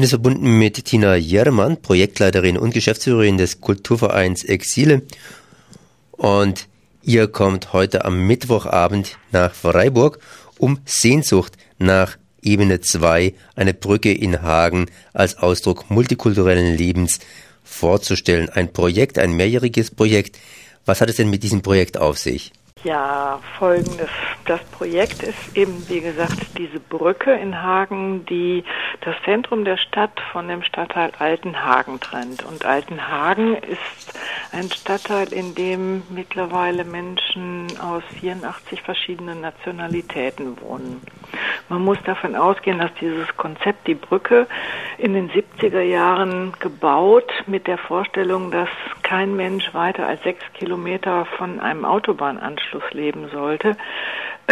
Bin jetzt verbunden mit Tina Jermann, Projektleiterin und Geschäftsführerin des Kulturvereins Exile. Und ihr kommt heute am Mittwochabend nach Freiburg, um Sehnsucht nach Ebene 2, eine Brücke in Hagen als Ausdruck multikulturellen Lebens vorzustellen. Ein Projekt, ein mehrjähriges Projekt. Was hat es denn mit diesem Projekt auf sich? Ja, folgendes. Das Projekt ist eben, wie gesagt, diese Brücke in Hagen, die das Zentrum der Stadt von dem Stadtteil Altenhagen trennt. Und Altenhagen ist ein Stadtteil, in dem mittlerweile Menschen aus 84 verschiedenen Nationalitäten wohnen. Man muss davon ausgehen, dass dieses Konzept, die Brücke, in den 70er Jahren gebaut mit der Vorstellung, dass kein Mensch weiter als sechs Kilometer von einem Autobahnanschluss leben sollte,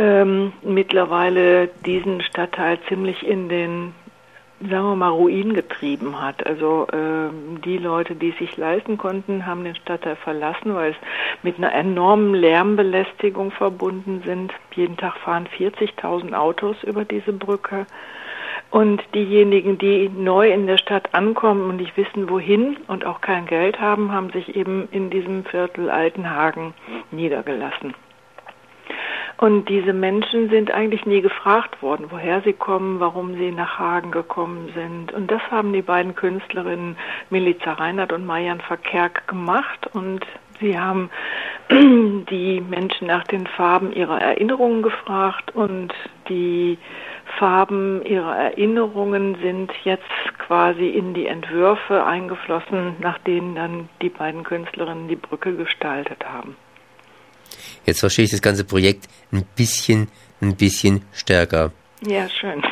ähm, mittlerweile diesen Stadtteil ziemlich in den sagen wir mal, Ruin getrieben hat. Also äh, die Leute, die es sich leisten konnten, haben den Stadtteil verlassen, weil es mit einer enormen Lärmbelästigung verbunden sind. Jeden Tag fahren 40.000 Autos über diese Brücke. Und diejenigen, die neu in der Stadt ankommen und nicht wissen, wohin und auch kein Geld haben, haben sich eben in diesem Viertel Altenhagen niedergelassen. Und diese Menschen sind eigentlich nie gefragt worden, woher sie kommen, warum sie nach Hagen gekommen sind. Und das haben die beiden Künstlerinnen Milica Reinhardt und Marian Verkerk gemacht. Und sie haben die Menschen nach den Farben ihrer Erinnerungen gefragt und die Farben ihrer Erinnerungen sind jetzt quasi in die Entwürfe eingeflossen, nach denen dann die beiden Künstlerinnen die Brücke gestaltet haben. Jetzt verstehe ich das ganze Projekt ein bisschen, ein bisschen stärker. Ja, schön.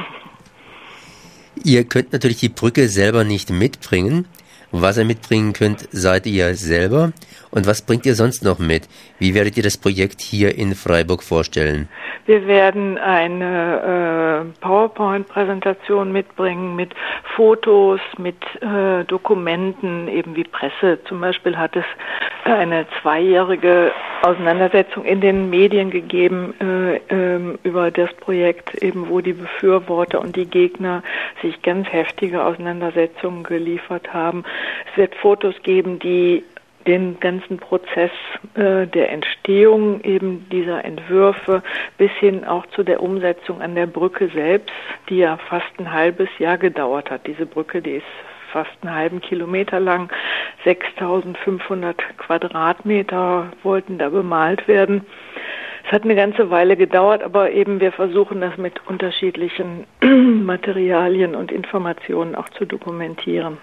Ihr könnt natürlich die Brücke selber nicht mitbringen. Was ihr mitbringen könnt, seid ihr selber. Und was bringt ihr sonst noch mit? Wie werdet ihr das Projekt hier in Freiburg vorstellen? Wir werden eine äh, PowerPoint-Präsentation mitbringen mit Fotos, mit äh, Dokumenten, eben wie Presse. Zum Beispiel hat es eine zweijährige Auseinandersetzung in den Medien gegeben äh, ähm, über das Projekt, eben wo die Befürworter und die Gegner sich ganz heftige Auseinandersetzungen geliefert haben. Es wird Fotos geben, die den ganzen Prozess äh, der Entstehung eben dieser Entwürfe bis hin auch zu der Umsetzung an der Brücke selbst, die ja fast ein halbes Jahr gedauert hat. Diese Brücke, die ist fast einen halben Kilometer lang, 6500 Quadratmeter wollten da bemalt werden. Es hat eine ganze Weile gedauert, aber eben wir versuchen das mit unterschiedlichen Materialien und Informationen auch zu dokumentieren.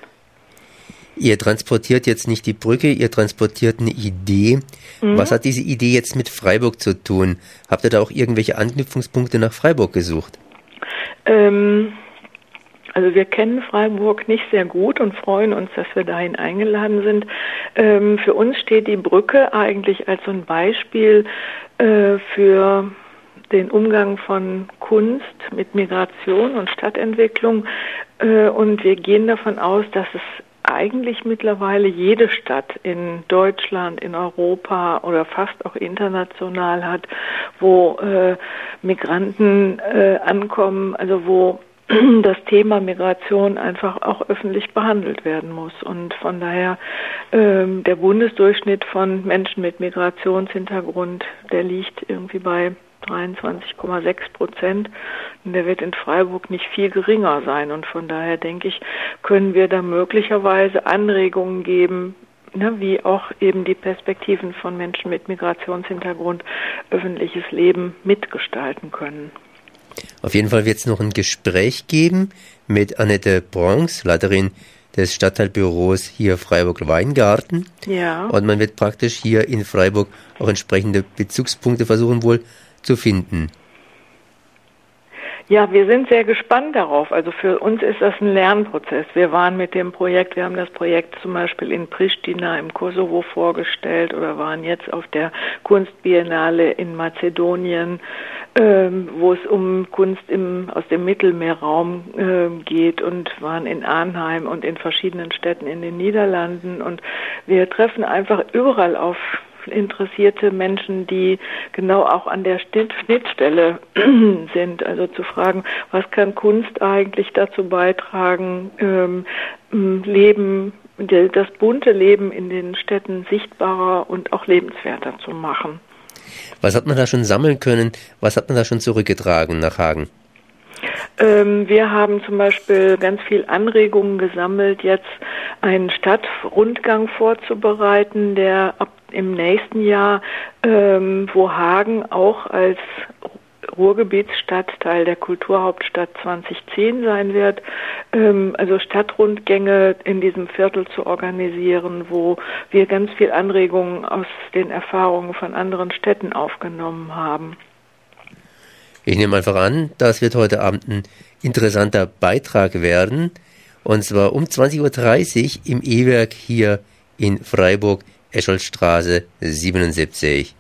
Ihr transportiert jetzt nicht die Brücke, ihr transportiert eine Idee. Mhm. Was hat diese Idee jetzt mit Freiburg zu tun? Habt ihr da auch irgendwelche Anknüpfungspunkte nach Freiburg gesucht? Ähm, also wir kennen Freiburg nicht sehr gut und freuen uns, dass wir dahin eingeladen sind. Ähm, für uns steht die Brücke eigentlich als so ein Beispiel äh, für den Umgang von Kunst mit Migration und Stadtentwicklung. Äh, und wir gehen davon aus, dass es eigentlich mittlerweile jede Stadt in Deutschland, in Europa oder fast auch international hat, wo äh, Migranten äh, ankommen, also wo das Thema Migration einfach auch öffentlich behandelt werden muss. Und von daher ähm, der Bundesdurchschnitt von Menschen mit Migrationshintergrund, der liegt irgendwie bei 23,6 Prozent. Und der wird in Freiburg nicht viel geringer sein. Und von daher denke ich, können wir da möglicherweise Anregungen geben, ne, wie auch eben die Perspektiven von Menschen mit Migrationshintergrund öffentliches Leben mitgestalten können. Auf jeden Fall wird es noch ein Gespräch geben mit Annette Bronx, Leiterin des Stadtteilbüros hier Freiburg-Weingarten. Ja. Und man wird praktisch hier in Freiburg auch entsprechende Bezugspunkte versuchen wohl zu finden. Ja, wir sind sehr gespannt darauf. Also für uns ist das ein Lernprozess. Wir waren mit dem Projekt, wir haben das Projekt zum Beispiel in Pristina im Kosovo vorgestellt oder waren jetzt auf der Kunstbiennale in Mazedonien, ähm, wo es um Kunst im, aus dem Mittelmeerraum äh, geht und waren in Arnheim und in verschiedenen Städten in den Niederlanden. Und wir treffen einfach überall auf interessierte Menschen, die genau auch an der Schnittstelle sind. Also zu fragen, was kann Kunst eigentlich dazu beitragen, ähm, Leben, das bunte Leben in den Städten sichtbarer und auch lebenswerter zu machen. Was hat man da schon sammeln können? Was hat man da schon zurückgetragen nach Hagen? Ähm, wir haben zum Beispiel ganz viel Anregungen gesammelt, jetzt einen Stadtrundgang vorzubereiten, der ab im nächsten Jahr, ähm, wo Hagen auch als Ruhrgebietsstadt Teil der Kulturhauptstadt 2010 sein wird, ähm, also Stadtrundgänge in diesem Viertel zu organisieren, wo wir ganz viel Anregungen aus den Erfahrungen von anderen Städten aufgenommen haben. Ich nehme einfach an, das wird heute Abend ein interessanter Beitrag werden. Und zwar um 20.30 Uhr im E-Werk hier in Freiburg, Escholstraße 77.